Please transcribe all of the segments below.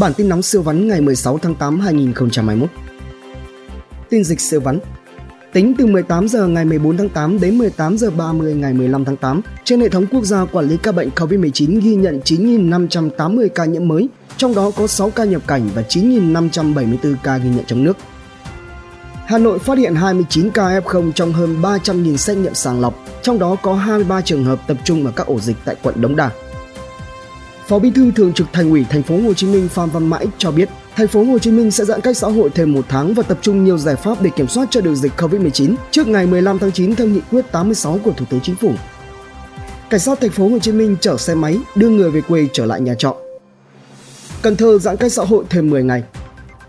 Bản tin nóng siêu vắn ngày 16 tháng 8 2021. Tin dịch siêu vắn. Tính từ 18 giờ ngày 14 tháng 8 đến 18 giờ 30 ngày 15 tháng 8, trên hệ thống quốc gia quản lý ca bệnh COVID-19 ghi nhận 9.580 ca nhiễm mới, trong đó có 6 ca nhập cảnh và 9.574 ca ghi nhận trong nước. Hà Nội phát hiện 29 ca F0 trong hơn 300.000 xét nghiệm sàng lọc, trong đó có 23 trường hợp tập trung ở các ổ dịch tại quận Đống Đa. Phó Bí thư Thường trực Thành ủy Thành phố Hồ Chí Minh Phan Văn Mãi cho biết, Thành phố Hồ Chí Minh sẽ giãn cách xã hội thêm một tháng và tập trung nhiều giải pháp để kiểm soát cho được dịch COVID-19 trước ngày 15 tháng 9 theo nghị quyết 86 của Thủ tướng Chính phủ. Cảnh sát Thành phố Hồ Chí Minh chở xe máy đưa người về quê trở lại nhà trọ. Cần Thơ giãn cách xã hội thêm 10 ngày.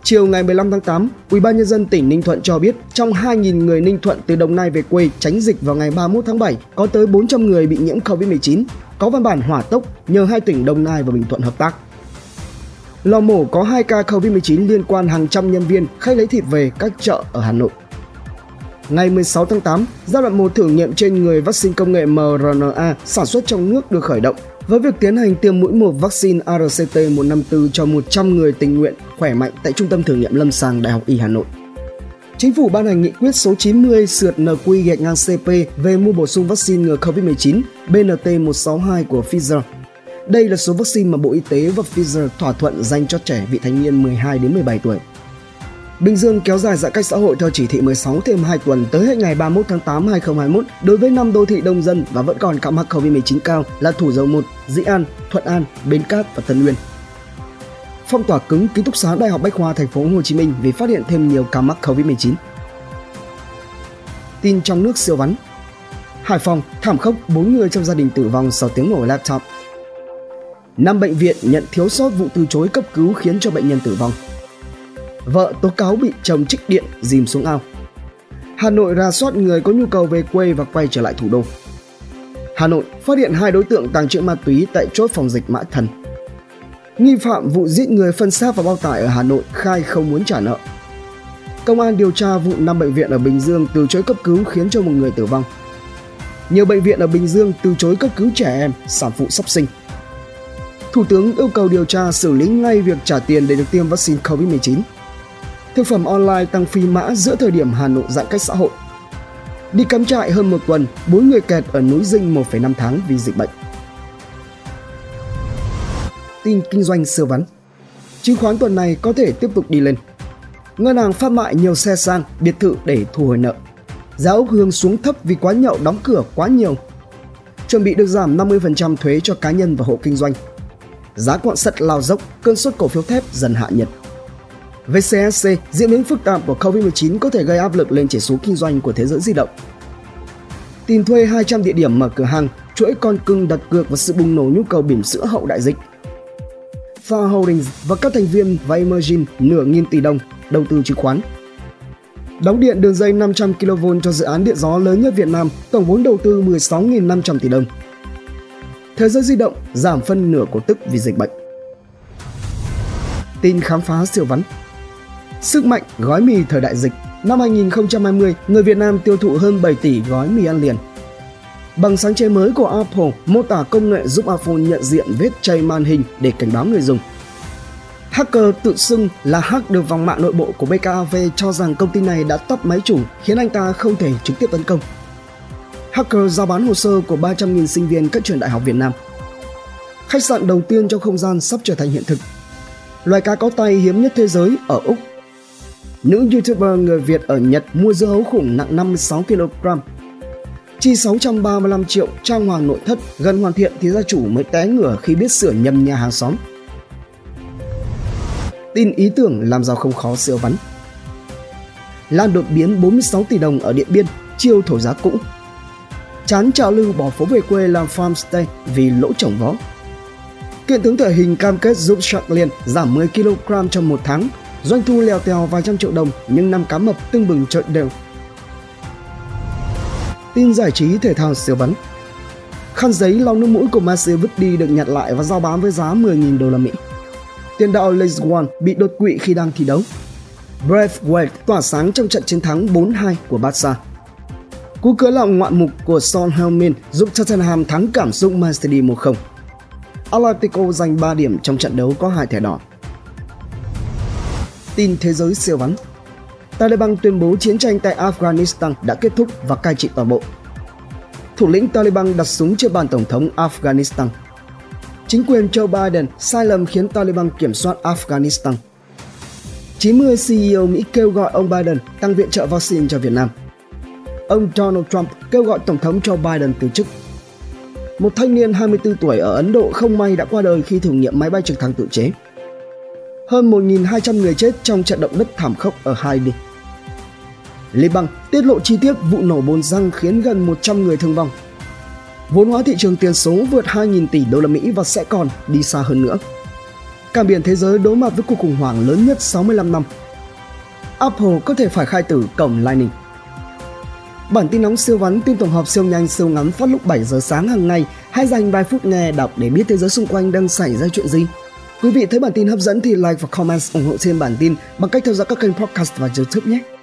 Chiều ngày 15 tháng 8, Ủy ban nhân dân tỉnh Ninh Thuận cho biết trong 2.000 người Ninh Thuận từ Đồng Nai về quê tránh dịch vào ngày 31 tháng 7, có tới 400 người bị nhiễm COVID-19, có văn bản hỏa tốc nhờ hai tỉnh Đồng Nai và Bình Thuận hợp tác. Lò mổ có 2 ca COVID-19 liên quan hàng trăm nhân viên khách lấy thịt về các chợ ở Hà Nội. Ngày 16 tháng 8, giai đoạn 1 thử nghiệm trên người vaccine công nghệ mRNA sản xuất trong nước được khởi động với việc tiến hành tiêm mũi một vaccine ARCT-154 cho 100 người tình nguyện khỏe mạnh tại Trung tâm Thử nghiệm Lâm sàng Đại học Y Hà Nội. Chính phủ ban hành nghị quyết số 90 sượt NQ gạch ngang CP về mua bổ sung vaccine ngừa COVID-19 BNT162 của Pfizer. Đây là số vaccine mà Bộ Y tế và Pfizer thỏa thuận dành cho trẻ vị thành niên 12 đến 17 tuổi. Bình Dương kéo dài giãn cách xã hội theo chỉ thị 16 thêm 2 tuần tới hết ngày 31 tháng 8 2021 đối với 5 đô thị đông dân và vẫn còn ca mắc COVID-19 cao là Thủ Dầu Một, Dĩ An, Thuận An, Bến Cát và Tân Nguyên. Phong tỏa cứng ký túc xá Đại học Bách khoa Thành phố Hồ Chí Minh vì phát hiện thêm nhiều ca mắc COVID-19. Tin trong nước siêu vắn. Hải Phòng thảm khốc 4 người trong gia đình tử vong sau tiếng nổ laptop. Năm bệnh viện nhận thiếu sót vụ từ chối cấp cứu khiến cho bệnh nhân tử vong vợ tố cáo bị chồng trích điện, dìm xuống ao. Hà Nội ra soát người có nhu cầu về quê và quay trở lại thủ đô. Hà Nội phát hiện hai đối tượng tàng trữ ma túy tại chốt phòng dịch Mã Thần. Nghi phạm vụ giết người phân xác vào bao tải ở Hà Nội khai không muốn trả nợ. Công an điều tra vụ năm bệnh viện ở Bình Dương từ chối cấp cứu khiến cho một người tử vong. Nhiều bệnh viện ở Bình Dương từ chối cấp cứu trẻ em, sản phụ sắp sinh. Thủ tướng yêu cầu điều tra xử lý ngay việc trả tiền để được tiêm vaccine COVID-19 thực phẩm online tăng phi mã giữa thời điểm Hà Nội giãn cách xã hội. Đi cắm trại hơn một tuần, bốn người kẹt ở núi Dinh 1,5 tháng vì dịch bệnh. Tin kinh doanh sơ vắn Chứng khoán tuần này có thể tiếp tục đi lên. Ngân hàng phát mại nhiều xe sang, biệt thự để thu hồi nợ. Giá ốc hương xuống thấp vì quán nhậu đóng cửa quá nhiều. Chuẩn bị được giảm 50% thuế cho cá nhân và hộ kinh doanh. Giá quặng sắt lao dốc, cơn sốt cổ phiếu thép dần hạ nhiệt. VCSC, diễn biến phức tạp của COVID-19 có thể gây áp lực lên chỉ số kinh doanh của thế giới di động. Tìm thuê 200 địa điểm mở cửa hàng, chuỗi con cưng đặt cược vào sự bùng nổ nhu cầu bỉm sữa hậu đại dịch. Far Holdings và các thành viên vay nửa nghìn tỷ đồng đầu tư chứng khoán. Đóng điện đường dây 500 kV cho dự án điện gió lớn nhất Việt Nam, tổng vốn đầu tư 16.500 tỷ đồng. Thế giới di động giảm phân nửa cổ tức vì dịch bệnh. Tin khám phá siêu vắn Sức mạnh gói mì thời đại dịch Năm 2020, người Việt Nam tiêu thụ hơn 7 tỷ gói mì ăn liền. Bằng sáng chế mới của Apple, mô tả công nghệ giúp iPhone nhận diện vết chay màn hình để cảnh báo người dùng. Hacker tự xưng là hack được vòng mạng nội bộ của BKAV cho rằng công ty này đã tắt máy chủ, khiến anh ta không thể trực tiếp tấn công. Hacker giao bán hồ sơ của 300.000 sinh viên các trường đại học Việt Nam. Khách sạn đầu tiên trong không gian sắp trở thành hiện thực. Loài cá có tay hiếm nhất thế giới ở Úc Nữ YouTuber người Việt ở Nhật mua dưa hấu khủng nặng 56 kg. Chi 635 triệu trang hoàng nội thất gần hoàn thiện thì gia chủ mới té ngửa khi biết sửa nhầm nhà hàng xóm. Tin ý tưởng làm giàu không khó siêu vắn. Lan đột biến 46 tỷ đồng ở Điện Biên, chiêu thổi giá cũ. Chán trào lưu bỏ phố về quê làm farmstay vì lỗ trồng vó. Kiện tướng thể hình cam kết giúp Shark Liên giảm 10 kg trong một tháng Doanh thu lèo tèo vài trăm triệu đồng nhưng năm cá mập tưng bừng trợn đều. Tin giải trí thể thao siêu vấn Khăn giấy lau nước mũi của Messi vứt đi được nhặt lại và giao bán với giá 10.000 đô la Mỹ. Tiền đạo Leeds bị đột quỵ khi đang thi đấu. Braithwaite tỏa sáng trong trận chiến thắng 4-2 của Barca. Cú cớ lòng ngoạn mục của Son Heung-min giúp Tottenham thắng cảm xúc Man City 1-0. Atletico giành 3 điểm trong trận đấu có hai thẻ đỏ. Tin thế giới siêu vắn Taliban tuyên bố chiến tranh tại Afghanistan đã kết thúc và cai trị toàn bộ. Thủ lĩnh Taliban đặt súng trước bàn tổng thống Afghanistan. Chính quyền Joe Biden sai lầm khiến Taliban kiểm soát Afghanistan. 90 CEO Mỹ kêu gọi ông Biden tăng viện trợ vaccine cho Việt Nam. Ông Donald Trump kêu gọi Tổng thống Joe Biden từ chức. Một thanh niên 24 tuổi ở Ấn Độ không may đã qua đời khi thử nghiệm máy bay trực thăng tự chế. Hơn 1.200 người chết trong trận động đất thảm khốc ở Haiti. Liban tiết lộ chi tiết vụ nổ bồn răng khiến gần 100 người thương vong. Vốn hóa thị trường tiền số vượt 2.000 tỷ đô la Mỹ và sẽ còn đi xa hơn nữa. Cảng biển thế giới đối mặt với cuộc khủng hoảng lớn nhất 65 năm. Apple có thể phải khai tử cổng Lightning. Bản tin nóng siêu vắn tin tổng hợp siêu nhanh, siêu ngắn phát lúc 7 giờ sáng hàng ngày. Hãy dành vài phút nghe đọc để biết thế giới xung quanh đang xảy ra chuyện gì. Quý vị thấy bản tin hấp dẫn thì like và comment ủng hộ thêm bản tin bằng cách theo dõi các kênh podcast và YouTube nhé.